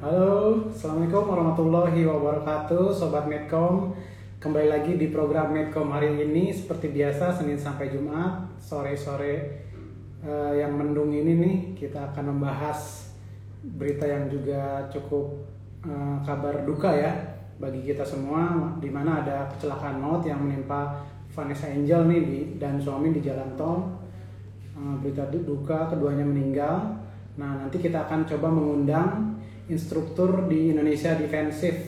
Halo, Assalamualaikum warahmatullahi wabarakatuh Sobat Medcom. Kembali lagi di program Medcom hari ini Seperti biasa, Senin sampai Jumat Sore-sore uh, yang mendung ini nih Kita akan membahas berita yang juga cukup uh, kabar duka ya Bagi kita semua Di mana ada kecelakaan maut yang menimpa Vanessa Angel nih di, dan suami di jalan tol. Uh, Berita duka, keduanya meninggal. Nah nanti kita akan coba mengundang instruktur di Indonesia Defensive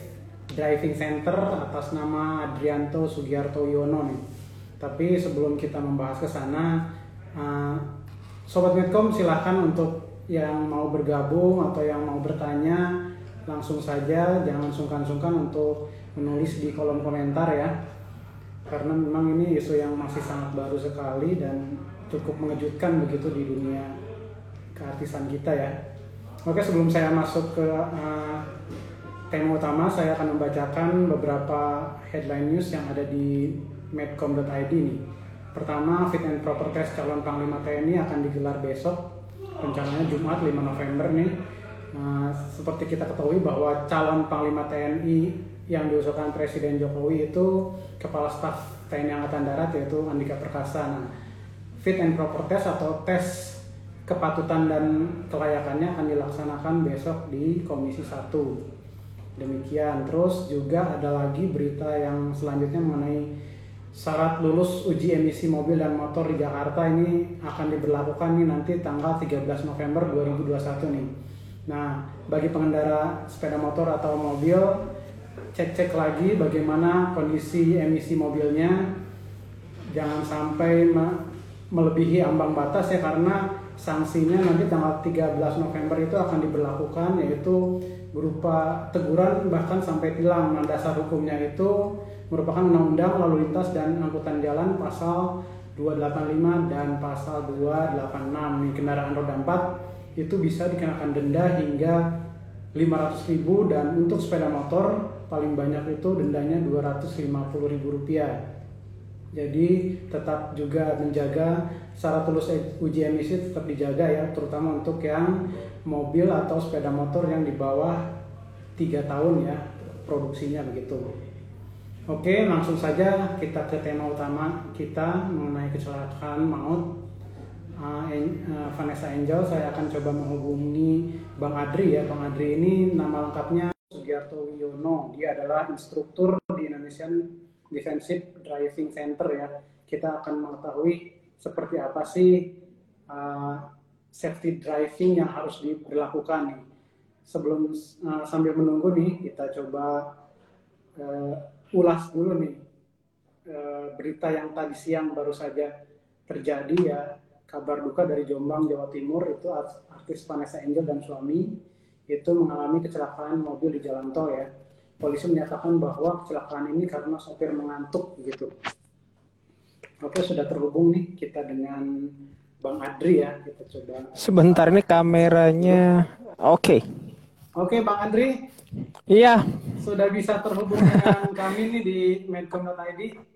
Driving Center atas nama Adrianto Sugiarto Yono nih. Tapi sebelum kita membahas ke sana, uh, Sobat Medcom silahkan untuk yang mau bergabung atau yang mau bertanya langsung saja, jangan sungkan-sungkan untuk menulis di kolom komentar ya. Karena memang ini isu yang masih sangat baru sekali dan cukup mengejutkan begitu di dunia keartisan kita ya. Oke, sebelum saya masuk ke uh, tema utama, saya akan membacakan beberapa headline news yang ada di medcom.id nih. Pertama, fit and proper test calon Panglima TNI akan digelar besok, rencananya Jumat 5 November nih. Nah, seperti kita ketahui bahwa calon Panglima TNI yang diusulkan Presiden Jokowi itu Kepala Staf TNI Angkatan Darat yaitu Andika Perkasa. Nah, fit and proper test atau tes kepatutan dan kelayakannya akan dilaksanakan besok di Komisi 1. Demikian. Terus juga ada lagi berita yang selanjutnya mengenai syarat lulus uji emisi mobil dan motor di Jakarta ini akan diberlakukan nih nanti tanggal 13 November 2021 nih. Nah, bagi pengendara sepeda motor atau mobil cek-cek lagi bagaimana kondisi emisi mobilnya jangan sampai melebihi ambang batas ya karena sanksinya nanti tanggal 13 November itu akan diberlakukan yaitu berupa teguran bahkan sampai tilang. Nah, dasar hukumnya itu merupakan Undang-Undang Lalu Lintas dan Angkutan Jalan pasal 285 dan pasal 286 nih kendaraan roda 4 itu bisa dikenakan denda hingga 500.000 dan untuk sepeda motor paling banyak itu dendanya 250.000 rupiah. Jadi tetap juga menjaga syarat lulus uji emisi tetap dijaga ya, terutama untuk yang mobil atau sepeda motor yang di bawah tiga tahun ya produksinya begitu. Oke, langsung saja kita ke tema utama kita mengenai kecelakaan maut uh, uh, Vanessa Angel. Saya akan coba menghubungi Bang Adri ya. Bang Adri ini nama lengkapnya Sugiarto Wiono. Dia adalah instruktur di Indonesian Defensive Driving Center ya. Kita akan mengetahui seperti apa sih uh, safety driving yang harus diberlakukan nih. Sebelum uh, sambil menunggu nih, kita coba uh, ulas dulu nih uh, berita yang tadi siang baru saja terjadi ya kabar duka dari Jombang Jawa Timur itu artis Vanessa Angel dan suami itu mengalami kecelakaan mobil di jalan tol ya polisi menyatakan bahwa kecelakaan ini karena sopir mengantuk gitu. Oke, sudah terhubung nih kita dengan Bang Adri ya. Kita coba. Sebentar ini kameranya. Oke. Okay. Oke, Bang Adri. Iya. Sudah bisa terhubung dengan kami nih di medcom.id.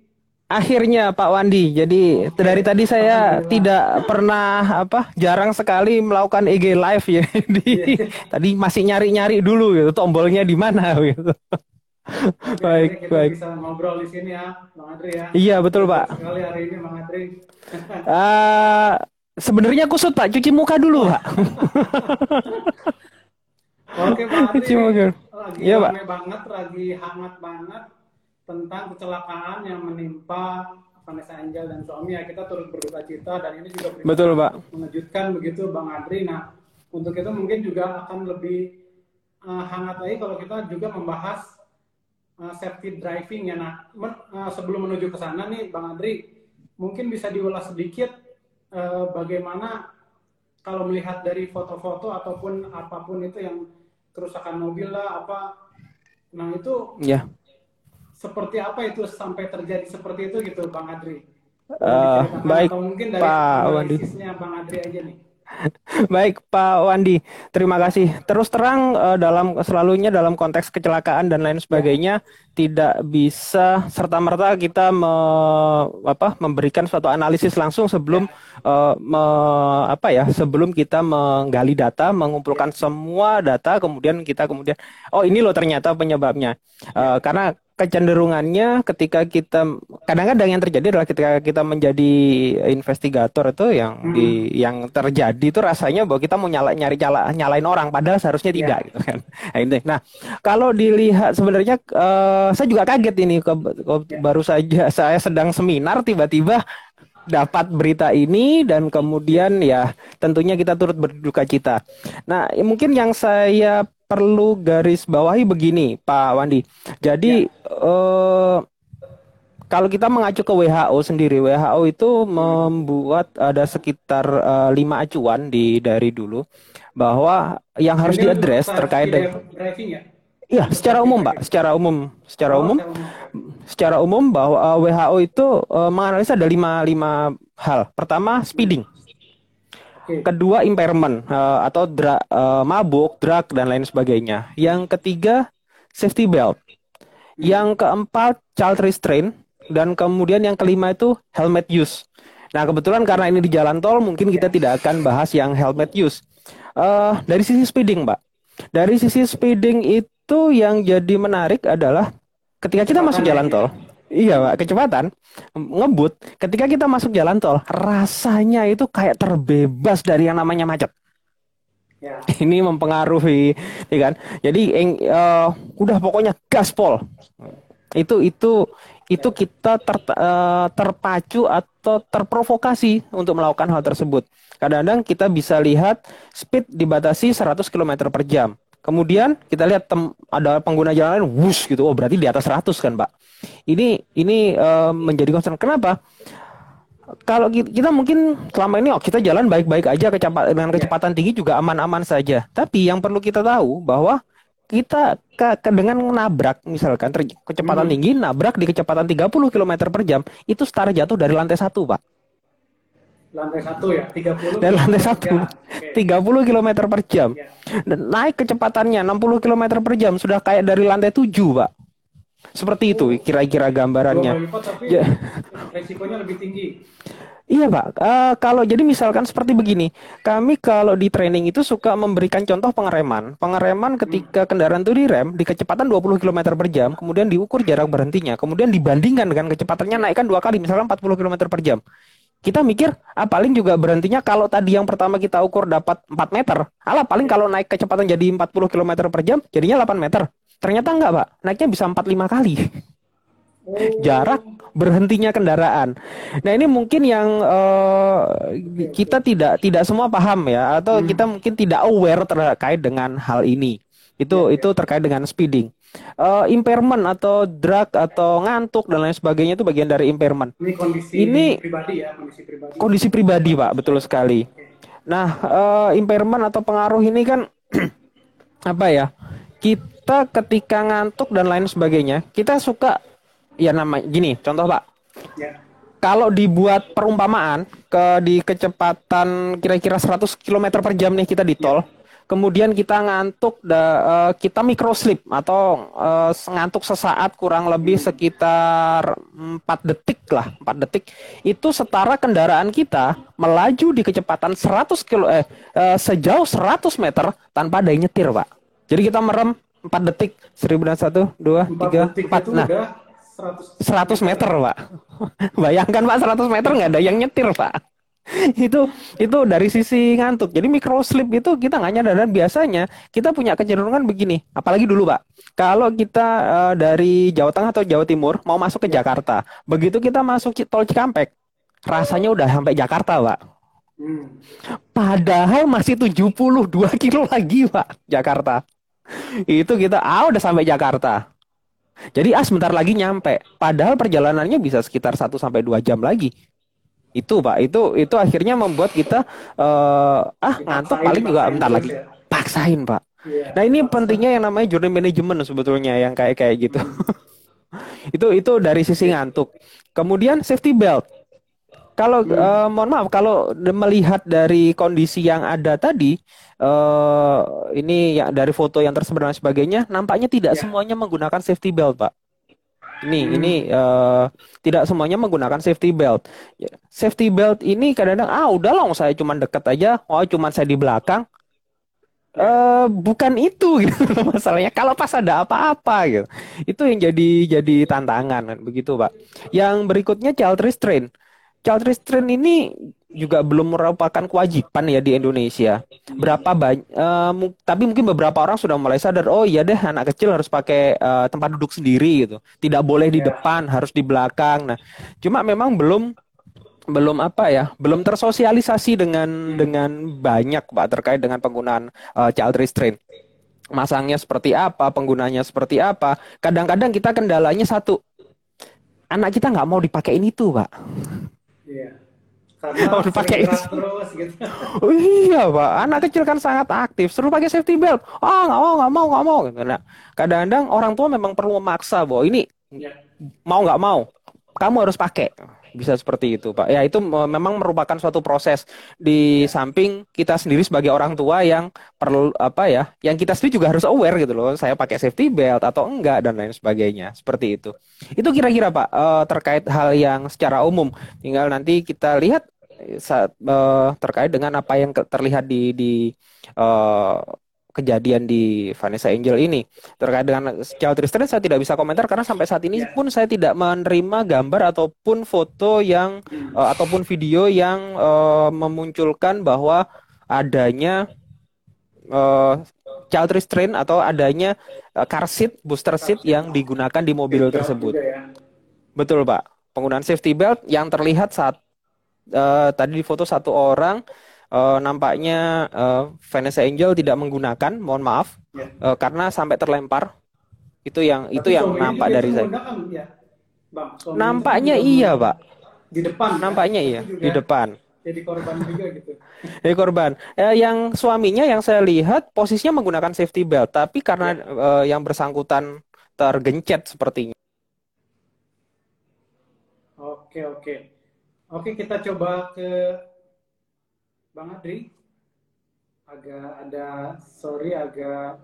Akhirnya Pak Wandi. Jadi dari tadi saya tidak pernah apa jarang sekali melakukan IG live ya. Jadi yeah. tadi masih nyari-nyari dulu gitu tombolnya di mana gitu. Oke, baik, kita baik. Bisa ngobrol di sini ya, Bang Adri ya. Iya, betul, Pak. Sekali hari ini Bang Adri. uh, sebenarnya kusut, Pak. Cuci muka dulu, Pak. Oke, Pak Adri. Cuci muka. Lagi iya, Pak. banget, lagi hangat banget tentang kecelakaan yang menimpa Vanessa Angel dan suami ya kita turut berduka cita dan ini juga betul pak mengejutkan begitu Bang Adri. Nah untuk itu mungkin juga akan lebih uh, hangat lagi kalau kita juga membahas uh, safety driving ya. Nah men, uh, sebelum menuju ke sana nih Bang Adri mungkin bisa diulas sedikit uh, bagaimana kalau melihat dari foto-foto ataupun apa pun itu yang kerusakan mobil lah apa nah itu ya seperti apa itu sampai terjadi seperti itu gitu Bang Adri? Uh, baik atau mungkin dari Pak Wandi. Bang Adri aja nih. Baik Pak Wandi, terima kasih. Terus terang uh, dalam selalunya dalam konteks kecelakaan dan lain sebagainya tidak bisa serta merta kita me, apa, memberikan suatu analisis langsung sebelum uh, me, apa ya sebelum kita menggali data, mengumpulkan semua data, kemudian kita kemudian oh ini loh ternyata penyebabnya. Uh, karena kecenderungannya ketika kita kadang-kadang yang terjadi adalah ketika kita menjadi investigator itu yang hmm. di yang terjadi itu rasanya bahwa kita mau nyala, nyari nyala, nyalain orang padahal seharusnya yeah. tidak gitu kan. Nah, nah, kalau dilihat sebenarnya uh, saya juga kaget ini ke, ke, yeah. baru saja saya sedang seminar tiba-tiba dapat berita ini dan kemudian ya tentunya kita turut berduka cita. Nah, mungkin yang saya perlu garis bawahi begini, Pak Wandi. Jadi ya. eh, kalau kita mengacu ke WHO sendiri, WHO itu membuat ada sekitar eh, lima acuan di dari dulu bahwa yang harus diadres terkait dengan ya? Iya, secara umum, Pak. Secara umum, secara oh, umum, secara umum bahwa eh, WHO itu uh, menganalisa ada lima lima hal. Pertama, speeding. Kedua impairment uh, atau dra, uh, mabuk, drug dan lain sebagainya. Yang ketiga safety belt. Yang keempat child restraint dan kemudian yang kelima itu helmet use. Nah kebetulan karena ini di jalan tol mungkin kita tidak akan bahas yang helmet use. Uh, dari sisi speeding, Mbak. Dari sisi speeding itu yang jadi menarik adalah ketika kita masuk jalan tol. Iya, Pak, kecepatan ngebut. Ketika kita masuk jalan tol, rasanya itu kayak terbebas dari yang namanya macet. Ya. Ini mempengaruhi, ya kan? Jadi uh, udah pokoknya gaspol. Itu itu itu kita ter, uh, terpacu atau terprovokasi untuk melakukan hal tersebut. Kadang-kadang kita bisa lihat speed dibatasi 100 km per jam. Kemudian kita lihat tem ada pengguna jalan lain, wush gitu. Oh berarti di atas 100 kan, Pak? Ini ini uh, menjadi concern. Kenapa? Kalau kita mungkin selama ini oh kita jalan baik-baik aja kecepatan dengan kecepatan tinggi juga aman-aman saja. Tapi yang perlu kita tahu bahwa kita ke, ke dengan nabrak misalkan ter, kecepatan hmm. tinggi nabrak di kecepatan 30 km per jam itu setara jatuh dari lantai satu pak lantai satu ya 30 dari lantai satu ya, okay. 30 km per jam ya. dan naik kecepatannya 60 km per jam sudah kayak dari lantai 7 pak seperti itu kira-kira gambarannya. ya. resikonya lebih tinggi. Iya pak, uh, kalau jadi misalkan seperti begini, kami kalau di training itu suka memberikan contoh pengereman. Pengereman ketika kendaraan itu direm di kecepatan 20 km per jam, kemudian diukur jarak berhentinya, kemudian dibandingkan dengan kecepatannya naikkan dua kali, misalkan 40 km per jam. Kita mikir, ah paling juga berhentinya kalau tadi yang pertama kita ukur dapat 4 meter, alah paling kalau naik kecepatan jadi 40 km per jam, jadinya 8 meter. Ternyata enggak, Pak. Naiknya bisa 4-5 kali. Jarak berhentinya kendaraan. Nah, ini mungkin yang uh, kita tidak tidak semua paham ya atau hmm. kita mungkin tidak aware terkait dengan hal ini. Itu ya, itu terkait dengan speeding. Uh, impairment atau drug atau ngantuk dan lain sebagainya itu bagian dari impairment. Ini kondisi ini, pribadi ya, kondisi pribadi. Kondisi pribadi, Pak, betul sekali. Nah, uh, impairment atau pengaruh ini kan apa ya? Kita ketika ngantuk dan lain sebagainya, kita suka ya nama gini, contoh Pak. Ya. Kalau dibuat perumpamaan ke di kecepatan kira-kira 100 km per jam nih kita di tol, ya. Kemudian kita ngantuk, da, uh, kita microslip atau uh, ngantuk sesaat kurang lebih sekitar 4 detik lah, 4 detik. Itu setara kendaraan kita melaju di kecepatan 100 kilo eh uh, sejauh 100 meter tanpa ada yang nyetir, Pak. Jadi kita merem 4 detik, 1001, 2, 3, 4. Nah, 100, 100 meter, Pak. Bayangkan, Pak, 100 meter nggak ada yang nyetir, Pak. itu itu dari sisi ngantuk. Jadi micro sleep itu kita nggak nyadar dan biasanya kita punya kecenderungan begini. Apalagi dulu, Pak. Kalau kita uh, dari Jawa Tengah atau Jawa Timur mau masuk ke Jakarta, begitu kita masuk tol Cikampek, rasanya udah sampai Jakarta, Pak. Hmm. Padahal masih 72 kilo lagi, Pak, Jakarta itu kita ah udah sampai Jakarta. Jadi ah sebentar lagi nyampe. Padahal perjalanannya bisa sekitar 1 sampai 2 jam lagi. Itu Pak, itu itu akhirnya membuat kita uh, ah ngantuk paling juga bentar lagi. Ya. Paksain Pak. Yeah. Nah ini pentingnya yang namanya journey management sebetulnya yang kayak kayak gitu. itu itu dari sisi ngantuk. Kemudian safety belt. Kalau hmm. uh, mohon maaf, kalau melihat dari kondisi yang ada tadi, uh, ini ya dari foto yang tersebar dan sebagainya, nampaknya tidak ya. semuanya menggunakan safety belt, Pak. Ini hmm. ini uh, tidak semuanya menggunakan safety belt. Ya, safety belt ini kadang-kadang ah udah loh saya cuma dekat aja, oh cuma saya di belakang. Uh, bukan itu gitu masalahnya kalau pas ada apa-apa gitu itu yang jadi jadi tantangan kan begitu pak yang berikutnya child restraint child restraint ini juga belum merupakan kewajiban ya di Indonesia. Berapa banyak? Uh, tapi mungkin beberapa orang sudah mulai sadar. Oh iya deh, anak kecil harus pakai uh, tempat duduk sendiri gitu. Tidak boleh di iya. depan, harus di belakang. Nah, cuma memang belum belum apa ya, belum tersosialisasi dengan hmm. dengan banyak pak terkait dengan penggunaan uh, child restraint. Masangnya seperti apa, penggunanya seperti apa. Kadang-kadang kita kendalanya satu, anak kita nggak mau dipakai ini tuh pak Iya. Karena oh, pakai terus gitu. Oh, iya, Pak. Anak kecil kan sangat aktif. Suruh pakai safety belt. Ah, oh, nggak mau, nggak mau, nggak mau. Gitu. Nah, kadang-kadang orang tua memang perlu memaksa bahwa ini ya. mau nggak mau, kamu harus pakai bisa seperti itu pak. Ya itu memang merupakan suatu proses. Di ya. samping kita sendiri sebagai orang tua yang perlu apa ya yang kita sendiri juga harus aware gitu loh saya pakai safety belt atau enggak dan lain sebagainya. Seperti itu. Itu kira-kira pak uh, terkait hal yang secara umum. Tinggal nanti kita lihat saat uh, terkait dengan apa yang terlihat di di uh, kejadian di Vanessa Angel ini terkait dengan Child Restraint saya tidak bisa komentar karena sampai saat ini pun saya tidak menerima gambar ataupun foto yang uh, ataupun video yang uh, memunculkan bahwa adanya uh, child restraint atau adanya uh, car seat booster seat yang digunakan di mobil tersebut. Ya. Betul Pak. Penggunaan safety belt yang terlihat saat uh, tadi di foto satu orang uh, nampaknya uh, Vanessa Angel tidak menggunakan, mohon maaf, ya. uh, karena sampai terlempar. Itu yang Tapi itu yang nampak dari saya. Ya, Bang, nampaknya iya, Pak. Di depan. Nampaknya iya, di depan. Jadi korban juga gitu. Jadi korban. Eh, yang suaminya yang saya lihat posisinya menggunakan safety belt, tapi karena ya. uh, yang bersangkutan tergencet sepertinya. Oke oke. Oke kita coba ke Bang Adri, agak ada sorry agak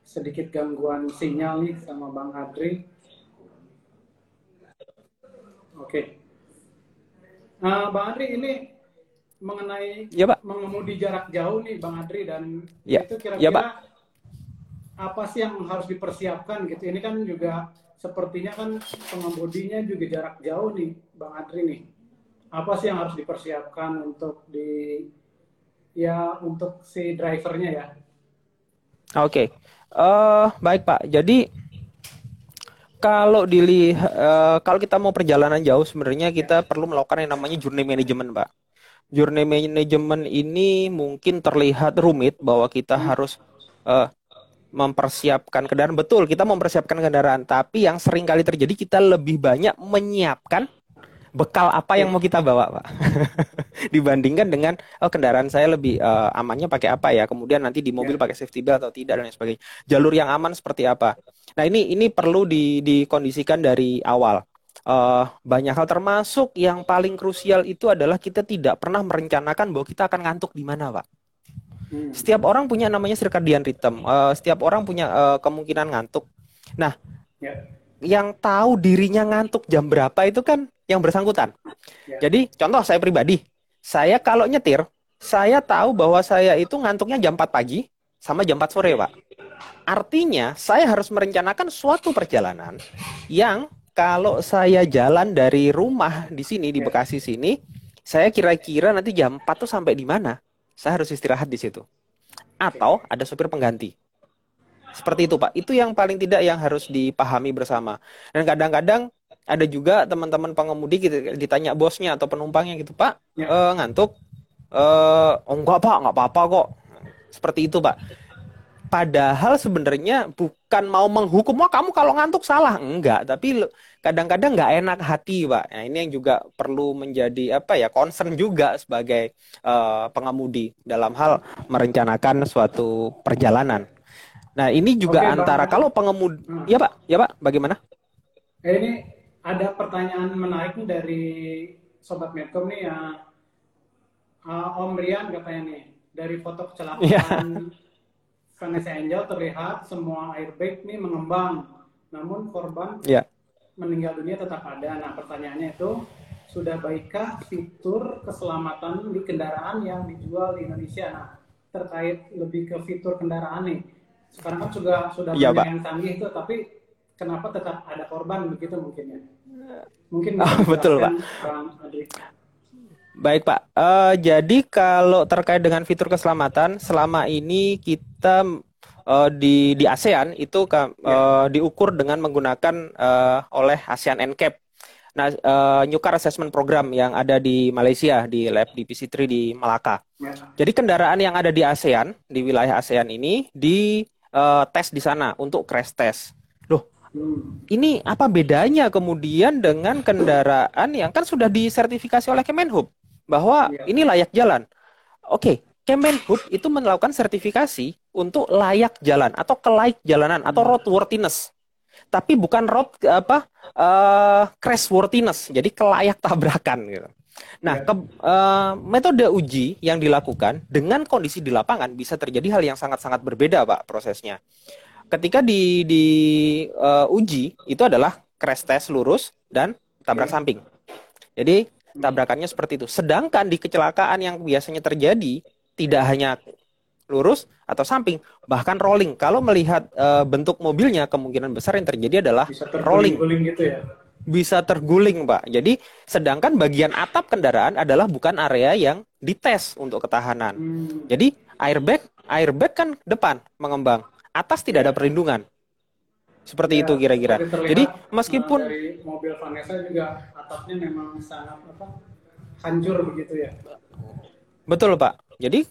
sedikit gangguan sinyal nih sama Bang Adri. Oke. Okay. Nah, Bang Adri ini mengenai ya, Pak. mengemudi jarak jauh nih Bang Adri dan ya. itu kira-kira ya, Pak. apa sih yang harus dipersiapkan gitu. Ini kan juga sepertinya kan pengemudinya juga jarak jauh nih Bang Adri nih. Apa sih yang harus dipersiapkan untuk di ya untuk si drivernya ya. Oke, okay. uh, eh, baik Pak. Jadi kalau dilihat uh, kalau kita mau perjalanan jauh sebenarnya kita perlu melakukan yang namanya journey management, Pak. Journey management ini mungkin terlihat rumit bahwa kita hmm. harus uh, mempersiapkan kendaraan betul kita mempersiapkan kendaraan tapi yang sering kali terjadi kita lebih banyak menyiapkan bekal apa yang mau kita bawa pak? Dibandingkan dengan oh kendaraan saya lebih uh, amannya pakai apa ya? Kemudian nanti di mobil ya. pakai safety belt atau tidak dan sebagainya. Jalur yang aman seperti apa? Nah ini ini perlu di, dikondisikan dari awal. Uh, banyak hal termasuk yang paling krusial itu adalah kita tidak pernah merencanakan bahwa kita akan ngantuk di mana pak. Hmm. setiap orang punya namanya circadian rhythm. Uh, setiap orang punya uh, kemungkinan ngantuk. Nah ya. Yang tahu dirinya ngantuk jam berapa itu kan yang bersangkutan. Ya. Jadi contoh saya pribadi, saya kalau nyetir, saya tahu bahwa saya itu ngantuknya jam 4 pagi sama jam 4 sore, Pak. Artinya saya harus merencanakan suatu perjalanan yang kalau saya jalan dari rumah di sini di ya. Bekasi sini, saya kira-kira nanti jam 4 tuh sampai di mana? Saya harus istirahat di situ. Atau ada supir pengganti. Seperti itu, Pak. Itu yang paling tidak yang harus dipahami bersama. Dan kadang-kadang ada juga teman-teman pengemudi gitu ditanya bosnya atau penumpangnya gitu pak ya. e, ngantuk e, oh enggak pak nggak apa-apa kok seperti itu pak padahal sebenarnya bukan mau menghukum wah kamu kalau ngantuk salah enggak tapi kadang-kadang nggak enak hati pak nah ini yang juga perlu menjadi apa ya concern juga sebagai uh, pengemudi dalam hal merencanakan suatu perjalanan nah ini juga Oke, antara kalau pengemudi hmm. ya pak ya pak bagaimana eh, ini ada pertanyaan menarik nih dari sobat Medcom nih ya uh, Om Rian katanya nih dari foto kecelakaan Iya. Vanessa Angel terlihat semua airbag nih mengembang, namun korban Ya. meninggal dunia tetap ada. Nah pertanyaannya itu sudah baikkah fitur keselamatan di kendaraan yang dijual di Indonesia? Nah terkait lebih ke fitur kendaraan nih, sekarang kan sudah sudah Iya, banyak Pak. yang canggih itu, tapi kenapa tetap ada korban begitu mungkin ya? Mungkin Oh, betul, Adri. Baik Pak, Eh, jadi kalau terkait dengan fitur keselamatan, selama ini kita eh, di di ASEAN itu ka- eh, diukur dengan menggunakan eh, oleh ASEAN NCAP. Nah, New Car Assessment Program yang ada di Malaysia di lab di PC3 di Malaka. Ya. Jadi kendaraan yang ada di ASEAN, di wilayah ASEAN ini di eh, tes di sana untuk crash test. Loh, Hmm. ini apa bedanya kemudian dengan kendaraan yang kan sudah disertifikasi oleh Kemenhub bahwa Iya. ini layak jalan. Oke, Kemenhub itu melakukan sertifikasi untuk layak jalan atau kelayak jalanan atau roadworthiness. Tapi bukan road apa eh crashworthiness, jadi kelayak tabrakan gitu. Nah, Iya. ke- eh, metode uji yang dilakukan dengan kondisi di lapangan bisa terjadi hal yang sangat-sangat berbeda, Pak, prosesnya. Ketika di di eh, uji itu adalah crash test lurus dan tabrak Oke. samping. Jadi tabrakannya seperti itu. Sedangkan di kecelakaan yang biasanya terjadi tidak hanya lurus atau samping, bahkan rolling. Kalau melihat eh, bentuk mobilnya, kemungkinan besar yang terjadi adalah rolling gitu ya? Bisa terguling, Pak. Jadi, sedangkan bagian atap kendaraan adalah bukan area yang dites untuk ketahanan. Hmm. Jadi, airbag, airbag kan depan mengembang, atas tidak ada perlindungan. Seperti Ya, itu kira-kira. Jadi, uh, meskipun dari mobil Vanessa juga atapnya memang sangat apa hancur begitu ya. betul, Pak. Jadi,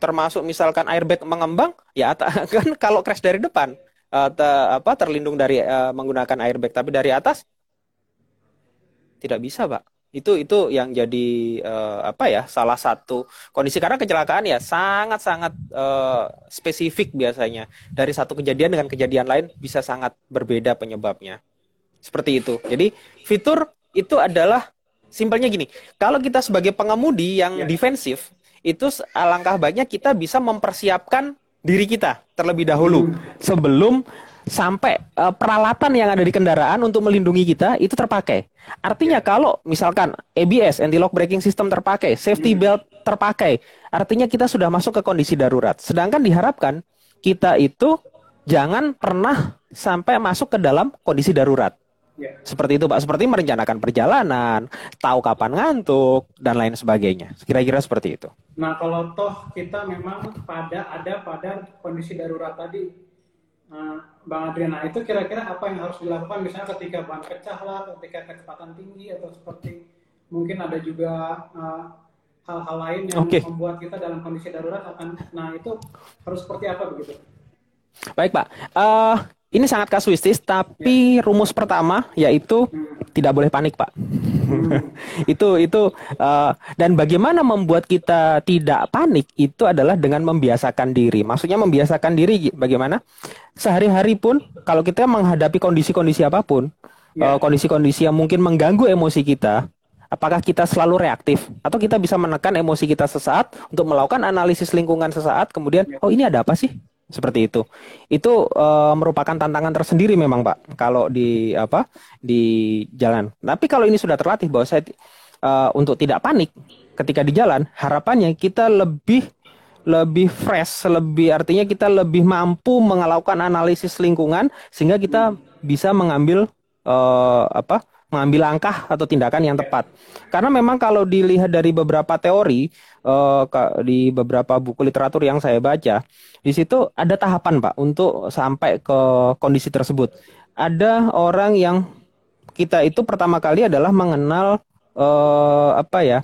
termasuk misalkan airbag mengembang, ya kan kalau crash dari depan eh, te- apa terlindung dari eh, menggunakan airbag, tapi dari atas tidak bisa, Pak. Itu itu yang jadi eh, apa ya? Salah satu kondisi karena kecelakaan ya sangat-sangat eh, spesifik biasanya. Dari satu kejadian dengan kejadian lain bisa sangat berbeda penyebabnya. Seperti itu. Jadi fitur itu adalah simpelnya gini. Kalau kita sebagai pengemudi yang Ya. defensif, itu alangkah baiknya kita bisa mempersiapkan diri kita terlebih dahulu sebelum sampai eh, peralatan yang ada di kendaraan untuk melindungi kita itu terpakai. Artinya kalau misalkan ABS anti-lock braking system terpakai, safety belt terpakai, artinya kita sudah masuk ke kondisi darurat. Sedangkan diharapkan kita itu jangan pernah sampai masuk ke dalam kondisi darurat. Ya. Seperti itu, Pak. Seperti merencanakan perjalanan, tahu kapan ngantuk dan lain sebagainya. Kira-kira seperti itu. Nah kalau toh kita memang pada ada pada kondisi darurat tadi, uh, Bang Adriana itu kira-kira apa yang harus dilakukan misalnya ketika ban pecah lah, ketika kecepatan tinggi atau seperti mungkin ada juga uh, hal-hal lain yang Oke. membuat kita dalam kondisi darurat akan, nah itu harus seperti apa begitu? Baik, Pak. Eh, ini sangat kasuistis, tapi rumus pertama yaitu tidak boleh panik, Pak. itu itu eh, dan bagaimana membuat kita tidak panik itu adalah dengan membiasakan diri. Maksudnya membiasakan diri bagaimana? Sehari-hari pun kalau kita menghadapi kondisi-kondisi apa pun, Ya. eh, kondisi-kondisi yang mungkin mengganggu emosi kita, apakah kita selalu reaktif atau kita bisa menekan emosi kita sesaat untuk melakukan analisis lingkungan sesaat, kemudian oh ini ada apa sih? Seperti itu. Itu eh, merupakan tantangan tersendiri memang, Pak, kalau di apa? di jalan. Tapi kalau ini sudah terlatih bahwa saya eh, untuk tidak panik ketika di jalan, harapannya kita lebih lebih fresh, lebih artinya kita lebih mampu melakukan analisis lingkungan sehingga kita bisa mengambil eh, apa? Mengambil langkah atau tindakan yang tepat. Karena memang kalau dilihat dari beberapa teori eh, di beberapa buku literatur yang saya baca, di situ ada tahapan, Pak, untuk sampai ke kondisi tersebut. Ada orang yang kita itu pertama kali adalah mengenal eh, apa ya?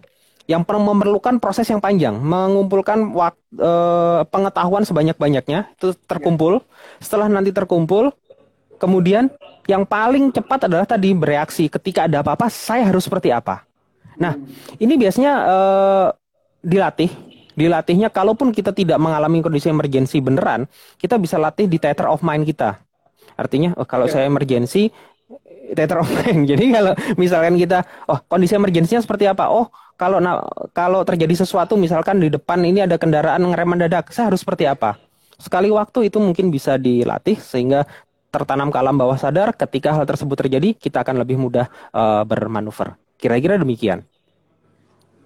yang memerlukan proses yang panjang, mengumpulkan wak- eh, pengetahuan sebanyak-banyaknya itu terkumpul. Setelah nanti terkumpul, kemudian yang paling cepat adalah tadi bereaksi ketika ada apa-apa, saya harus seperti apa. Nah, ini biasanya eh, dilatih. Dilatihnya kalaupun kita tidak mengalami kondisi emergensi beneran, kita bisa latih di theater of mind kita. Artinya, oh, kalau Ya. saya emergensi, teteropeng. Jadi kalau misalkan kita, oh kondisi emergensinya seperti apa? Oh kalau kalau terjadi sesuatu, misalkan di depan ini ada kendaraan ngerem mendadak, saya harus seperti apa? Sekali waktu itu mungkin bisa dilatih sehingga tertanam ke alam bawah sadar. Ketika hal tersebut terjadi, kita akan lebih mudah uh, bermanuver. Kira-kira demikian.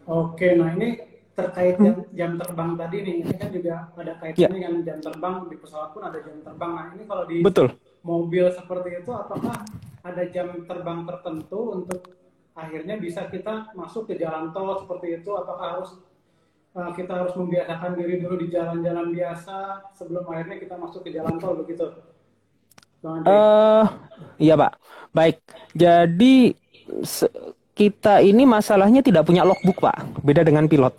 Oke, nah ini terkait jam, jam terbang tadi nih, ini kan juga ada kaitannya ya. dengan jam terbang di pesawat pun ada jam terbang. Nah ini kalau di Betul. mobil seperti itu, apakah ada jam terbang tertentu untuk akhirnya bisa kita masuk ke jalan tol seperti itu? Apakah harus uh, kita harus membiasakan diri dulu di jalan-jalan biasa sebelum akhirnya kita masuk ke jalan tol begitu? Uh, iya pak. Baik. Jadi kita ini masalahnya tidak punya logbook pak, beda dengan pilot.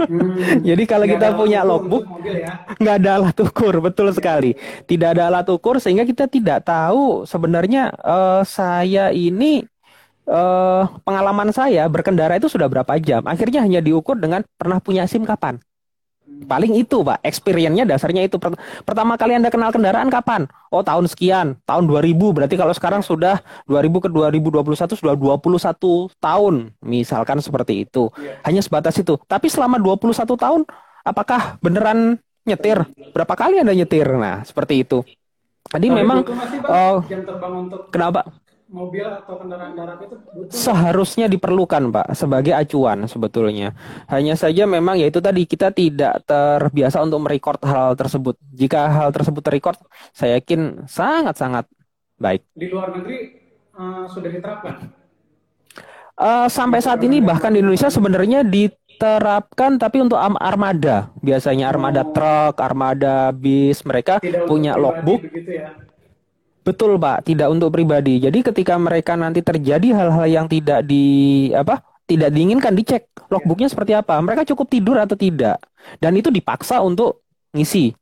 Hmm, Jadi kalau kita punya logbook, ya? nggak ada alat ukur, betul sekali. Tidak ada alat ukur sehingga kita tidak tahu sebenarnya uh, saya ini uh, pengalaman saya berkendara itu sudah berapa jam. Akhirnya hanya diukur dengan pernah punya SIM kapan. Paling itu, Pak. Experience-nya dasarnya itu. Pertama kali Anda kenal kendaraan kapan? Oh, tahun sekian, tahun 2000. Berarti kalau sekarang sudah 2000 ke 2021 sudah 21 tahun. Misalkan seperti itu. Iya. Hanya sebatas itu. Tapi selama 21 tahun apakah beneran nyetir? Berapa kali Anda nyetir? Nah, seperti itu. Tadi memang oh, kenapa? Mobil atau kendaraan darat itu butuh seharusnya diperlukan pak sebagai acuan sebetulnya. Hanya saja memang ya itu tadi kita tidak terbiasa untuk merecord hal tersebut. Jika hal tersebut terrecord saya yakin sangat sangat baik. Di luar negeri uh, sudah diterapkan? Uh, sampai saat ini bahkan di Indonesia sebenarnya diterapkan tapi untuk armada. Biasanya armada oh. truk armada bis mereka Tidak punya logbook. ya? Betul, Pak. Tidak untuk pribadi. Jadi ketika mereka nanti terjadi hal-hal yang tidak di apa? Tidak diinginkan dicek logbooknya seperti apa. Mereka cukup tidur atau tidak. Dan itu dipaksa untuk ngisi.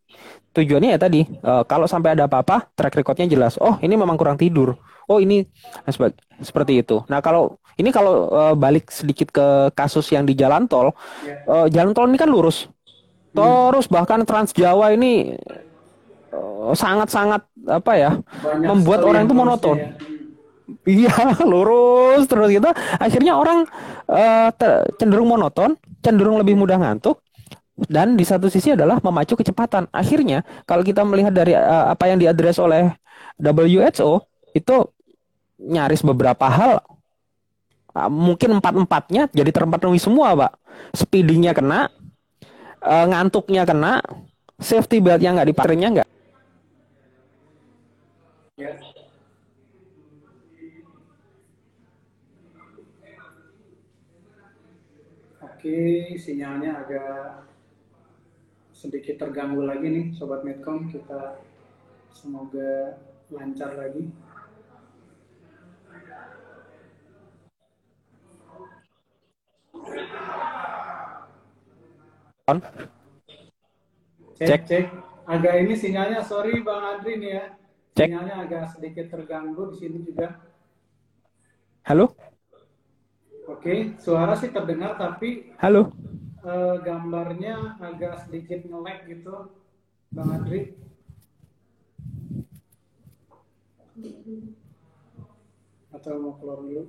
Tujuannya ya tadi, uh, kalau sampai ada apa-apa, track recordnya jelas. Oh, ini memang kurang tidur. Oh, ini nah, seperti itu. Nah, kalau ini kalau uh, balik sedikit ke kasus yang di jalan tol, uh, jalan tol ini kan lurus. Hmm. Terus bahkan Trans Jawa ini sangat-sangat apa ya Banyak membuat orang itu monoton. Ya. Iya, lurus terus gitu. Akhirnya orang uh, cenderung monoton, cenderung lebih mudah ngantuk dan di satu sisi adalah memacu kecepatan. Akhirnya kalau kita melihat dari uh, apa yang diadres oleh WHO itu nyaris beberapa hal uh, mungkin empat empatnya jadi terpenuhi semua, pak. Speedingnya kena, uh, ngantuknya kena, safety belt yang nggak dipakainya nggak Ya. Oke, sinyalnya agak sedikit terganggu lagi nih Sobat Medcom. Kita semoga lancar lagi. On. Cek, cek. cek. Agak ini sinyalnya, sorry Bang Andri nih ya. Cek. Sinyalnya agak sedikit terganggu di sini juga. Halo? Oke, suara sih terdengar tapi Halo. Uh, gambarnya agak sedikit nge gitu, Bang Adri. Atau mau keluar dulu?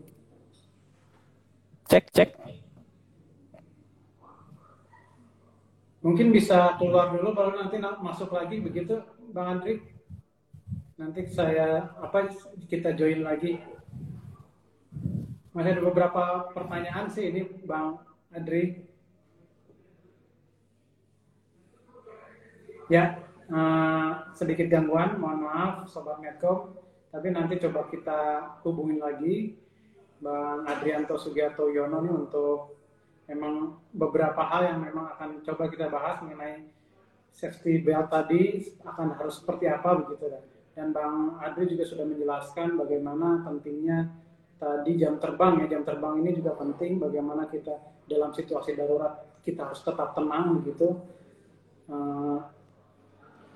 Cek, cek. Mungkin bisa keluar dulu baru nanti masuk lagi begitu, Bang Andri nanti saya apa kita join lagi. Masih ada beberapa pertanyaan sih ini bang Adri. Ya uh, sedikit gangguan mohon maaf sobat Medcom tapi nanti coba kita hubungin lagi bang Adrianto Sugiarto Yono nih untuk memang beberapa hal yang memang akan coba kita bahas mengenai safety belt tadi akan harus seperti apa begitu dan dan Bang Adri juga sudah menjelaskan bagaimana pentingnya tadi jam terbang ya jam terbang ini juga penting bagaimana kita dalam situasi darurat kita harus tetap tenang begitu uh,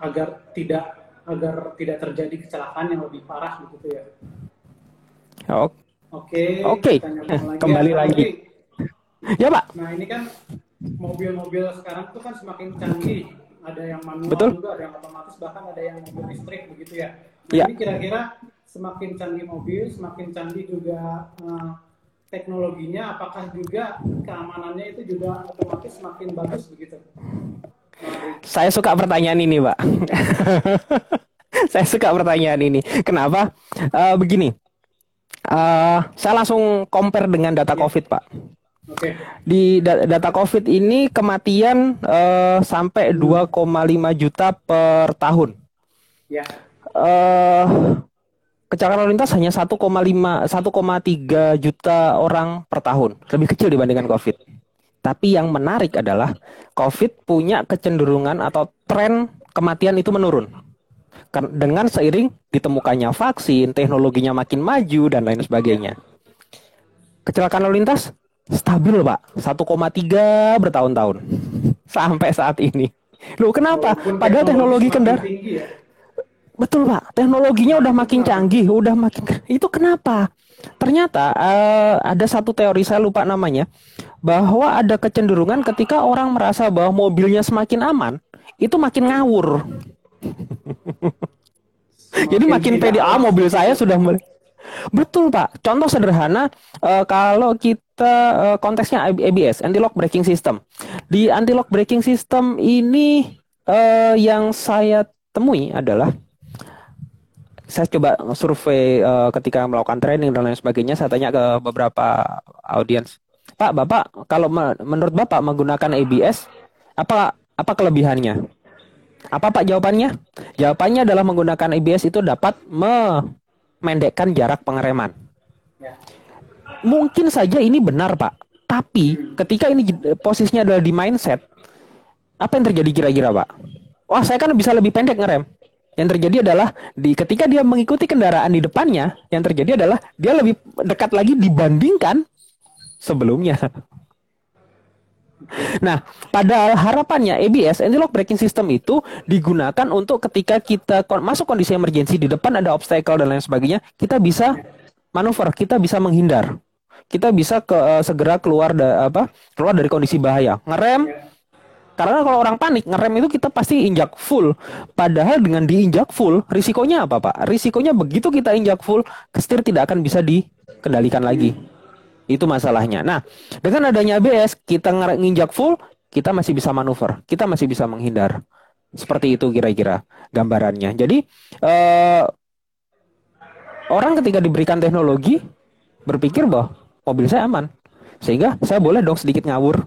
agar tidak agar tidak terjadi kecelakaan yang lebih parah begitu ya. Oke. Oke. Oke. Kembali ya, lagi. Ya Pak. Nah ini kan mobil-mobil sekarang itu kan semakin canggih ada yang manual Betul. juga, ada yang otomatis, bahkan ada yang mobil listrik begitu ya. Nah, ya. Ini kira-kira semakin canggih mobil, semakin canggih juga uh, teknologinya, apakah juga keamanannya itu juga otomatis semakin bagus begitu? Saya suka pertanyaan ini, Pak. saya suka pertanyaan ini. Kenapa? Uh, begini, uh, saya langsung compare dengan data COVID, Pak. Okay. Di data COVID ini kematian uh, sampai 2,5 juta per tahun. Ya. Uh, kecelakaan lalu lintas hanya 1,5 1,3 juta orang per tahun, lebih kecil dibandingkan COVID. Tapi yang menarik adalah COVID punya kecenderungan atau tren kematian itu menurun. Dengan seiring ditemukannya vaksin, teknologinya makin maju dan lain sebagainya. Kecelakaan lalu lintas stabil pak. 1,3 bertahun-tahun. Sampai saat ini. Lu kenapa? Padahal teknologi kendaraan ya? betul pak. Teknologinya udah makin canggih udah makin itu kenapa? Ternyata uh, ada satu teori saya lupa namanya bahwa ada kecenderungan ketika orang merasa bahwa mobilnya semakin aman itu makin ngawur. Jadi makin pede ah mobil saya sudah Betul Pak. Contoh sederhana uh, kalau kita uh, konteksnya ABS, anti-lock braking system. Di anti-lock braking system ini uh, yang saya temui adalah saya coba survei uh, ketika melakukan training dan lain sebagainya. Saya tanya ke beberapa audiens, Pak, Bapak, kalau menurut Bapak menggunakan ABS, apa apa kelebihannya? Apa Pak jawabannya? Jawabannya adalah menggunakan ABS itu dapat me mendekkan jarak pengereman. Ya. Mungkin saja ini benar, Pak. Tapi ketika ini posisinya adalah di mindset, apa yang terjadi kira-kira, Pak? Wah, saya kan bisa lebih pendek ngerem. Yang terjadi adalah di ketika dia mengikuti kendaraan di depannya, yang terjadi adalah dia lebih dekat lagi dibandingkan sebelumnya. Nah, pada harapannya ABS anti-lock braking system itu digunakan untuk ketika kita masuk kondisi emergensi di depan ada obstacle dan lain sebagainya, kita bisa manuver, kita bisa menghindar. Kita bisa ke uh, segera keluar da, apa? keluar dari kondisi bahaya. Ngerem karena kalau orang panik ngerem itu kita pasti injak full. Padahal dengan diinjak full, risikonya apa, Pak? Risikonya begitu kita injak full, setir tidak akan bisa dikendalikan lagi. Itu masalahnya. Nah, dengan adanya ABS, kita nginjak full, kita masih bisa manuver, kita masih bisa menghindar. Seperti itu kira-kira gambarannya. Jadi eh, orang ketika diberikan teknologi berpikir bahwa mobil saya aman, sehingga saya boleh dong sedikit ngawur.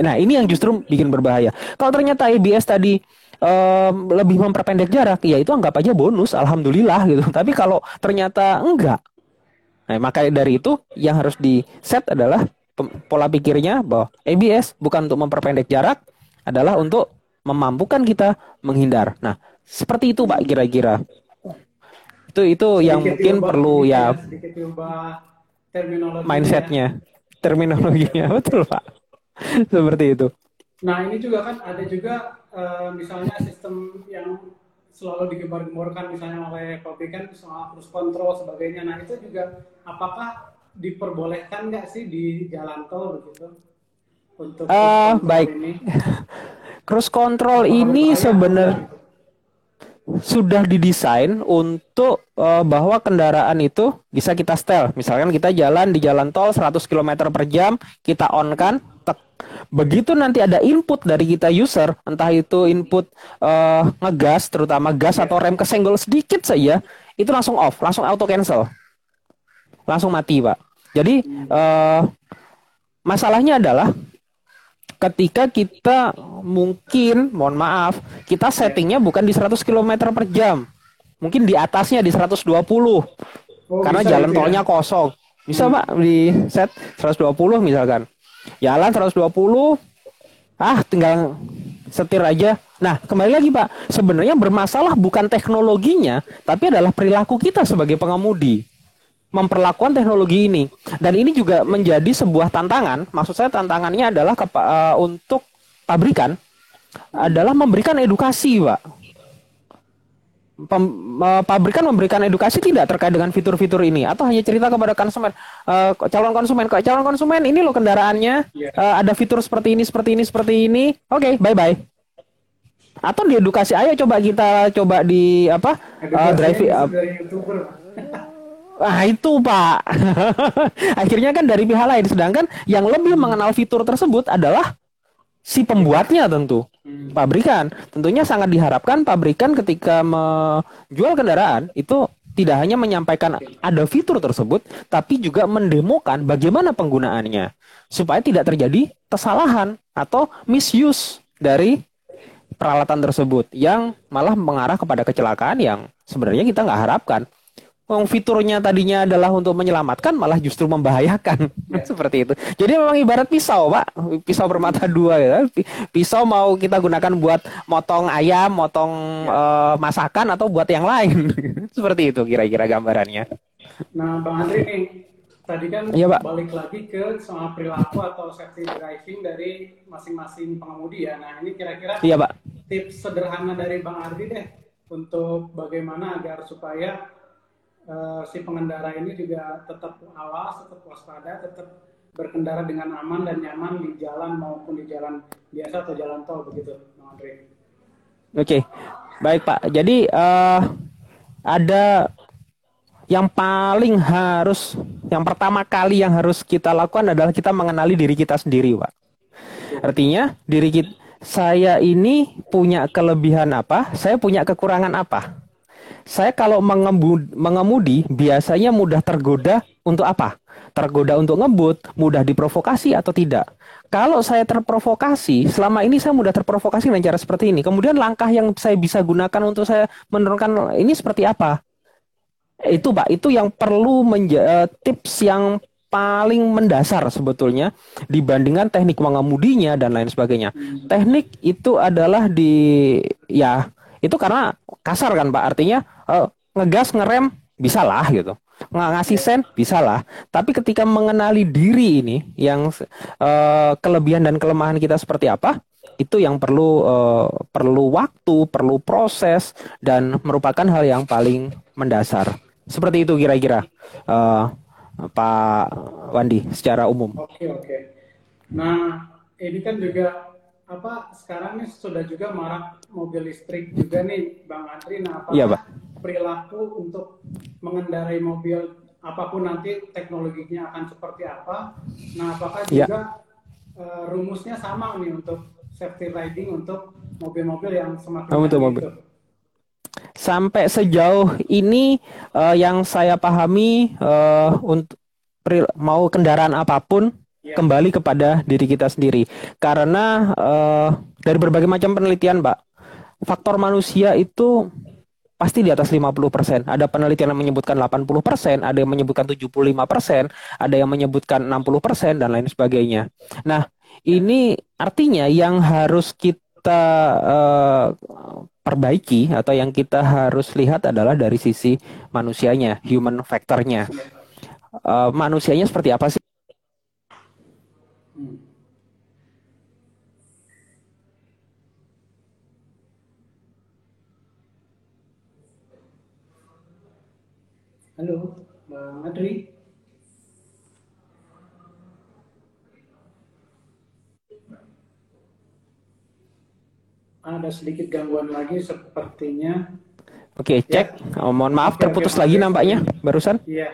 Nah, ini yang justru bikin berbahaya. Kalau ternyata ABS tadi um, lebih memperpendek jarak, ya itu anggap aja bonus, alhamdulillah gitu. Tapi kalau ternyata enggak, Nah, maka dari itu yang harus di set adalah pola pikirnya bahwa ABS bukan untuk memperpendek jarak, adalah untuk memampukan kita menghindar. Nah, seperti itu Pak kira-kira. Itu itu yang mungkin perlu ya mindsetnya, terminologinya betul Pak. seperti itu. Nah ini juga kan ada juga uh, misalnya sistem yang selalu digembar-gemborkan misalnya oleh pabrikan soal cruise control sebagainya. Nah itu juga apakah diperbolehkan nggak sih di jalan tol begitu untuk uh, baik ini? cruise control ini sebenarnya sudah didesain untuk uh, bahwa kendaraan itu bisa kita setel. Misalkan kita jalan di jalan tol 100 km per jam, kita on kan, Begitu nanti ada input dari kita user, entah itu input uh, ngegas, terutama gas atau rem kesenggol sedikit saja, itu langsung off, langsung auto cancel, langsung mati, pak. Jadi uh, masalahnya adalah ketika kita mungkin, mohon maaf, kita settingnya bukan di 100 km per jam, mungkin di atasnya di 120, oh, karena jalan ya? tolnya kosong. Bisa hmm. pak di set 120 misalkan jalan 120 ah tinggal setir aja nah kembali lagi pak sebenarnya bermasalah bukan teknologinya tapi adalah perilaku kita sebagai pengemudi memperlakukan teknologi ini. Dan ini juga menjadi sebuah tantangan. Maksud saya tantangannya adalah ke, uh, untuk pabrikan adalah memberikan edukasi pak. Pem, uh, pabrikan memberikan edukasi tidak terkait dengan fitur-fitur ini? Atau hanya cerita kepada konsumen? Uh, calon konsumen kok calon konsumen ini loh kendaraannya uh, ada fitur seperti ini seperti ini seperti ini. Oke okay, bye bye atau diedukasi ayo coba kita coba di apa uh, drive uh, Ah itu Pak. Akhirnya kan dari pihak lain. Sedangkan yang lebih mengenal fitur tersebut adalah si pembuatnya tentu. Hmm. Pabrikan. Tentunya sangat diharapkan pabrikan ketika menjual kendaraan itu tidak hanya menyampaikan ada fitur tersebut, tapi juga mendemokan bagaimana penggunaannya supaya tidak terjadi kesalahan atau misuse dari peralatan tersebut yang malah mengarah kepada kecelakaan yang sebenarnya kita nggak harapkan. Yang fiturnya tadinya adalah untuk menyelamatkan malah justru membahayakan ya. seperti itu. Jadi memang ibarat pisau, Pak, pisau bermata dua ya. Pisau mau kita gunakan buat motong ayam, motong ya. uh, masakan atau buat yang lain. seperti itu kira-kira gambarannya. Nah, Bang Andri nih, tadi kan ya, Pak. balik lagi ke soal perilaku atau safety driving dari masing-masing pengemudi ya. Nah, ini kira-kira ya, Pak. tips sederhana dari Bang Andri deh untuk bagaimana agar supaya uh, si pengendara ini juga tetap awas, tetap waspada, tetap berkendara dengan aman dan nyaman di jalan maupun di jalan biasa atau jalan tol begitu, Bang Andre. Oke, okay. baik Pak. Jadi uh, ada yang paling harus, yang pertama kali yang harus kita lakukan adalah kita mengenali diri kita sendiri, Pak. Artinya diri kita, saya ini punya kelebihan apa, saya punya kekurangan apa saya kalau mengemudi, mengemudi biasanya mudah tergoda untuk apa? Tergoda untuk ngebut, mudah diprovokasi atau tidak? Kalau saya terprovokasi, selama ini saya mudah terprovokasi dengan cara seperti ini. Kemudian langkah yang saya bisa gunakan untuk saya menurunkan ini seperti apa? Itu Pak, itu yang perlu menja- eh, tips yang paling mendasar sebetulnya dibandingkan teknik mengemudinya dan lain sebagainya. Teknik itu adalah di ya itu karena kasar kan Pak. Artinya uh, ngegas ngerem bisa lah gitu. Nggak ngasih sen bisa lah tapi ketika mengenali diri ini yang uh, kelebihan dan kelemahan kita seperti apa itu yang perlu uh, perlu waktu perlu proses dan merupakan hal yang paling mendasar. Seperti itu kira-kira uh, Pak Wandi secara umum. Oke oke. Nah ini kan juga apa sekarang ini sudah juga marak mobil listrik juga nih Bang Andri. Nah, apakah iya, Pak. perilaku untuk mengendarai mobil apa pun nanti teknologinya akan seperti apa? Nah, apakah iya. juga uh, rumusnya sama nih untuk safety riding untuk mobil-mobil yang semakin oh, untuk mobil. Sampai sejauh ini uh, yang saya pahami uh, untuk mau kendaraan apa pun Ya. Kembali kepada diri kita sendiri. Karena uh, dari berbagai macam penelitian, Pak, faktor manusia itu pasti di atas 50%. Ada penelitian yang menyebutkan 80%, ada yang menyebutkan 75%, ada yang menyebutkan 60% dan lain sebagainya. Nah, ini artinya yang harus kita uh, perbaiki atau yang kita harus lihat adalah dari sisi manusianya, human factornya. Uh, manusianya seperti apa sih? Hmm. Halo, Bang Adri. Ada sedikit gangguan lagi sepertinya. Oke, cek. Ya. Oh, mohon maaf terputus oke, lagi oke. nampaknya barusan. Iya.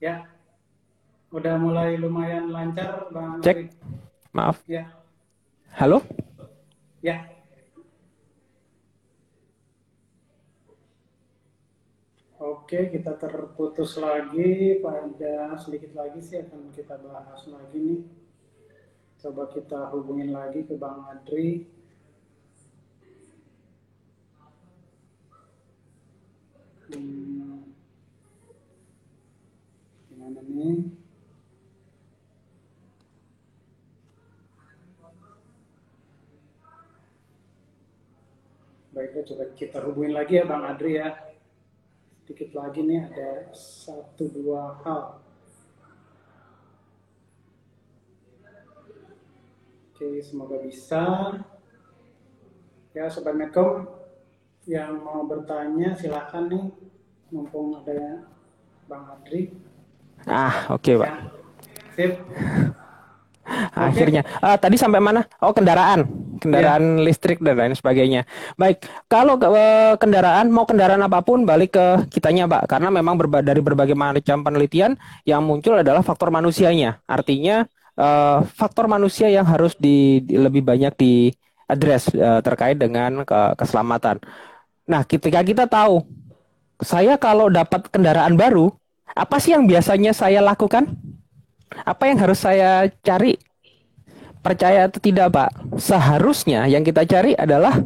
Ya, Udah mulai lumayan lancar, Bang. Cek. Maaf. Ya. Halo? Ya. Oke, kita terputus lagi pada sedikit lagi sih akan kita bahas lagi nih. Coba kita hubungin lagi ke Bang Adri. Hmm. Gimana nih? Baiklah coba kita hubungin lagi ya Bang Adri ya. Sedikit lagi nih ada satu dua hal. Oke, semoga bisa. Ya Sobat Medcom yang mau bertanya silahkan nih mumpung ada Bang Adri. Ah, oke okay, Pak. Ya. Sip. Akhirnya. Okay. Uh, tadi sampai mana? Oh, kendaraan. Kendaraan yeah. listrik dan lain sebagainya. Baik, kalau uh, kendaraan mau kendaraan apa pun balik ke kitanya, Pak, karena memang berba dari berbagai macam penelitian yang muncul adalah faktor manusianya. Artinya uh, faktor manusia yang harus di, di lebih banyak di address uh, terkait dengan ke keselamatan. Nah, ketika kita tahu saya kalau dapat kendaraan baru, apa sih yang biasanya saya lakukan? Apa yang harus saya cari? Percaya atau tidak, Pak? Seharusnya yang kita cari adalah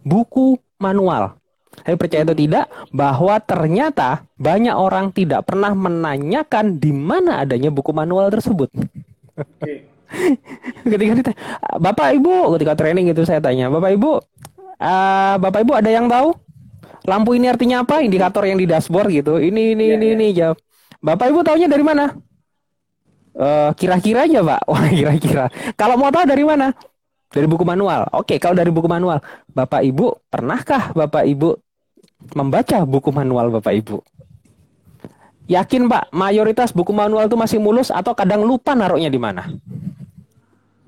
buku manual. Saya percaya atau tidak bahwa ternyata banyak orang tidak pernah menanyakan di mana adanya buku manual tersebut. Okay. ketika ditanya, Bapak Ibu, ketika training itu saya tanya, Bapak Ibu, uh, Bapak Ibu ada yang tahu lampu ini artinya apa? Indikator yang di dashboard gitu. Ini ini yeah, ini yeah. ini jawab. Bapak Ibu taunya dari mana? Uh, kira-kira aja pak kira-kira. Kalau mau tahu dari mana? Dari buku manual. Oke kalau dari buku manual. Bapak ibu pernahkah bapak ibu membaca buku manual bapak ibu? Yakin pak mayoritas buku manual itu masih mulus atau kadang lupa naruhnya di mana?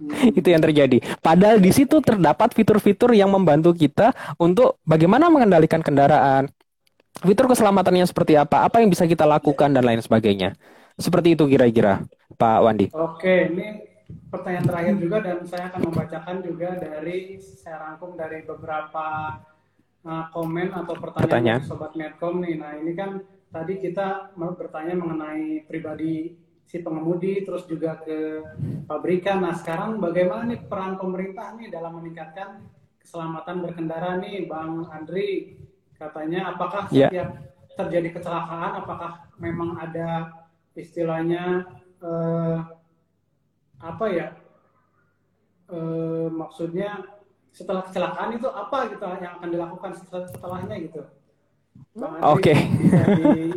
Itu yang terjadi. Padahal di situ terdapat fitur-fitur yang membantu kita untuk bagaimana mengendalikan kendaraan, fitur keselamatannya seperti apa, apa yang bisa kita lakukan dan lain sebagainya. Seperti itu kira-kira, Pak Wandi. Oke, ini pertanyaan terakhir juga dan saya akan membacakan juga dari saya rangkum dari beberapa uh, komen atau pertanyaan, pertanyaan. sobat Netcom nih. Nah, ini kan tadi kita bertanya mengenai pribadi si pengemudi terus juga ke pabrikan. Nah, sekarang bagaimana nih peran pemerintah nih dalam meningkatkan keselamatan berkendara nih, Bang Andri? Katanya apakah yeah. setiap terjadi kecelakaan apakah memang ada istilahnya eh, apa ya eh, maksudnya setelah kecelakaan itu apa gitu yang akan dilakukan setelahnya gitu Oke. Okay.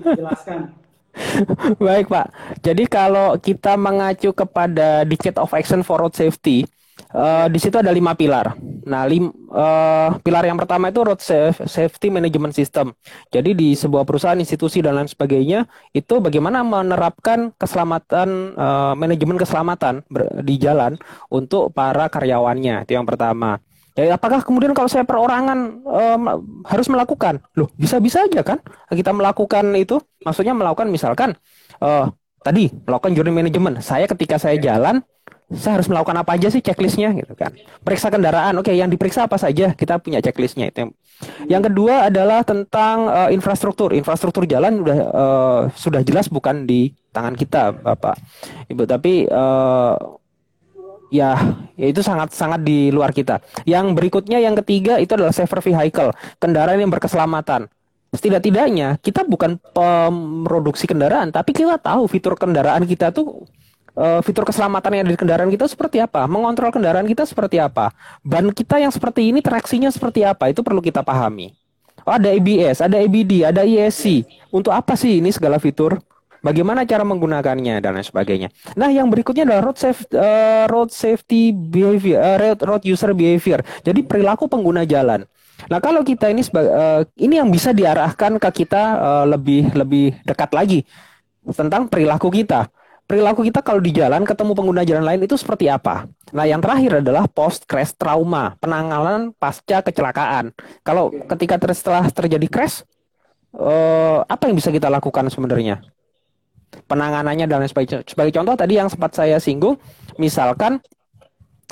dijelaskan. Baik Pak. Jadi kalau kita mengacu kepada Decade of Action for Road Safety, Uh, di situ ada lima pilar. Nah, lim, uh, pilar yang pertama itu road safety management system. Jadi di sebuah perusahaan, institusi dan lain sebagainya itu bagaimana menerapkan keselamatan uh, manajemen keselamatan di jalan untuk para karyawannya. Itu yang pertama. Ya, apakah kemudian kalau saya perorangan um, harus melakukan? Loh, bisa-bisa aja kan kita melakukan itu. Maksudnya melakukan misalkan uh, tadi melakukan journey management. Saya ketika saya jalan saya harus melakukan apa aja sih checklistnya gitu kan. Periksa kendaraan oke yang diperiksa apa saja? Kita punya checklistnya itu. Yang kedua adalah tentang uh, infrastruktur. Infrastruktur jalan sudah uh, sudah jelas bukan di tangan kita bapak. Ibu tapi uh, ya, ya itu sangat sangat di luar kita. Yang berikutnya yang ketiga itu adalah safer vehicle. Kendaraan yang berkeselamatan setidak-tidaknya kita bukan pemroduksi kendaraan tapi kita tahu fitur kendaraan kita tuh uh, fitur keselamatan yang ada di kendaraan kita seperti apa, mengontrol kendaraan kita seperti apa, ban kita yang seperti ini traksinya seperti apa, itu perlu kita pahami. Oh, ada ABS, ada ABD, ada ESC. Untuk apa sih ini segala fitur? Bagaimana cara menggunakannya dan lain sebagainya. Nah, yang berikutnya adalah road safety, uh, eh, road safety behavior, uh, road user behavior. Jadi perilaku pengguna jalan. Nah, kalau kita ini uh, ini yang bisa diarahkan ke kita uh, lebih lebih dekat lagi tentang perilaku kita perilaku kita kalau di jalan ketemu pengguna jalan lain itu seperti apa? Nah, yang terakhir adalah post crash trauma, penanganan pasca kecelakaan. Kalau ketika ter setelah terjadi crash, eh, apa yang bisa kita lakukan sebenarnya? Penanganannya dan sebagai, sebagai contoh tadi yang sempat saya singgung, misalkan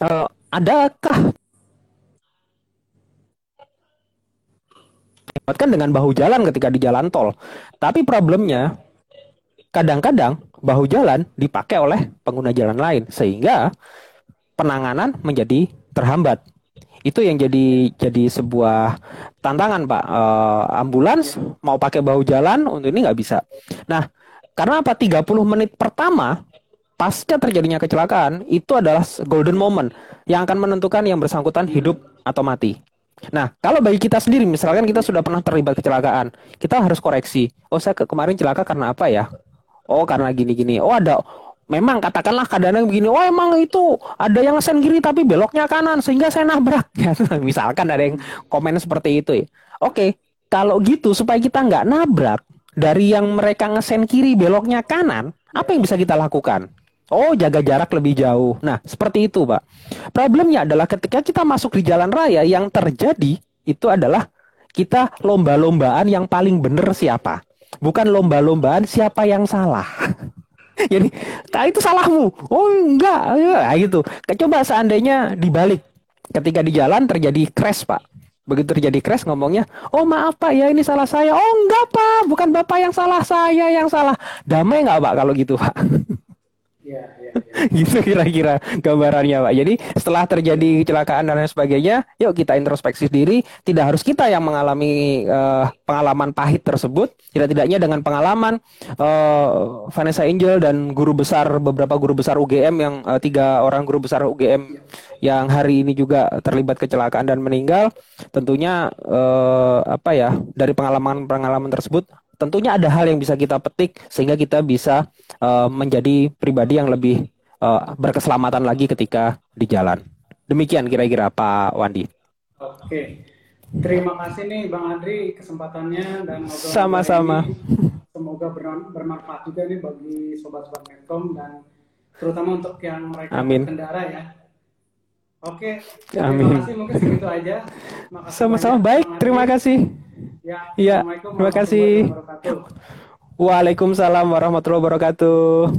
eh, adakah kan dengan bahu jalan ketika di jalan tol. Tapi problemnya kadang-kadang bahu jalan dipakai oleh pengguna jalan lain sehingga penanganan menjadi terhambat. Itu yang jadi jadi sebuah tantangan Pak. E, ambulans mau pakai bahu jalan untuk ini nggak bisa. Nah, karena apa? 30 menit pertama pasca terjadinya kecelakaan itu adalah golden moment yang akan menentukan yang bersangkutan hidup atau mati. Nah, kalau bagi kita sendiri, misalkan kita sudah pernah terlibat kecelakaan, kita harus koreksi. Oh, saya ke kemarin celaka karena apa ya? oh karena gini-gini. Oh ada memang katakanlah kadang-kadang begini oh emang itu ada yang sen kiri tapi beloknya kanan sehingga saya nabrak. Misalkan ada yang komen seperti itu ya. Oke kalau gitu supaya kita nggak nabrak dari yang mereka ngesen kiri beloknya kanan apa yang bisa kita lakukan Oh, jaga jarak lebih jauh. Nah, seperti itu, Pak. Problemnya adalah ketika kita masuk di jalan raya yang terjadi itu adalah kita lomba-lombaan yang paling benar siapa. Bukan lomba-lombaan siapa yang salah. Jadi, nah itu salahmu. Oh, enggak. Ya, gitu. Coba seandainya dibalik. Ketika di jalan terjadi crash, Pak. Begitu terjadi crash ngomongnya, oh maaf pak ya ini salah saya. Oh enggak pak, bukan bapak yang salah, saya yang salah. Damai nggak pak kalau gitu pak? Ya, ya, ya. gitu kira-kira gambarannya Pak. Jadi setelah terjadi kecelakaan dan lain sebagainya, yuk kita introspeksi diri. Tidak harus kita yang mengalami uh, pengalaman pahit tersebut. Tidak-tidaknya dengan pengalaman uh, Vanessa Angel dan guru besar beberapa guru besar UGM yang uh, tiga orang guru besar UGM yang hari ini juga terlibat kecelakaan dan meninggal. Tentunya uh, apa ya dari pengalaman-pengalaman tersebut tentunya ada hal yang bisa kita petik sehingga kita bisa uh, menjadi pribadi yang lebih uh, berkeselamatan lagi ketika di jalan. Demikian kira-kira Pak Wandi. Oke. Terima kasih nih Bang Andri kesempatannya dan sama-sama. Semoga bermanfaat juga nih bagi sobat-sobat Medcom dan terutama untuk yang mereka Amin. kendara ya. Oke. Terima kasih mungkin segitu aja. Sama-sama baik. Terima kasih. Ya, ya terima kasih. Waalaikumsalam warahmatullahi wabarakatuh.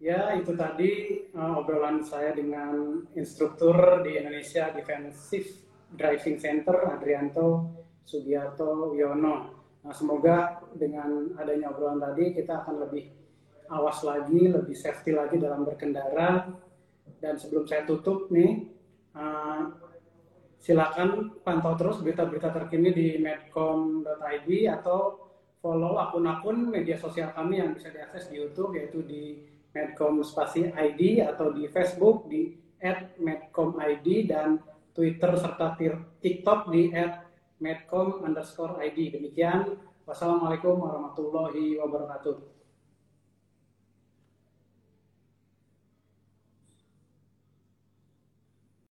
Ya, itu tadi uh, obrolan saya dengan instruktur di Indonesia Defensive Driving Center Adrianto Sugiarto Wiono. Nah, semoga dengan adanya obrolan tadi kita akan lebih awas lagi, lebih safety lagi dalam berkendara. Dan sebelum saya tutup nih, uh, silakan pantau terus berita-berita terkini di medcom.id atau follow akun-akun media sosial kami yang bisa diakses di YouTube yaitu di medcom spasi ID atau di Facebook di @medcomid dan Twitter serta TikTok di @medcom underscore ID. Demikian, wassalamualaikum warahmatullahi wabarakatuh.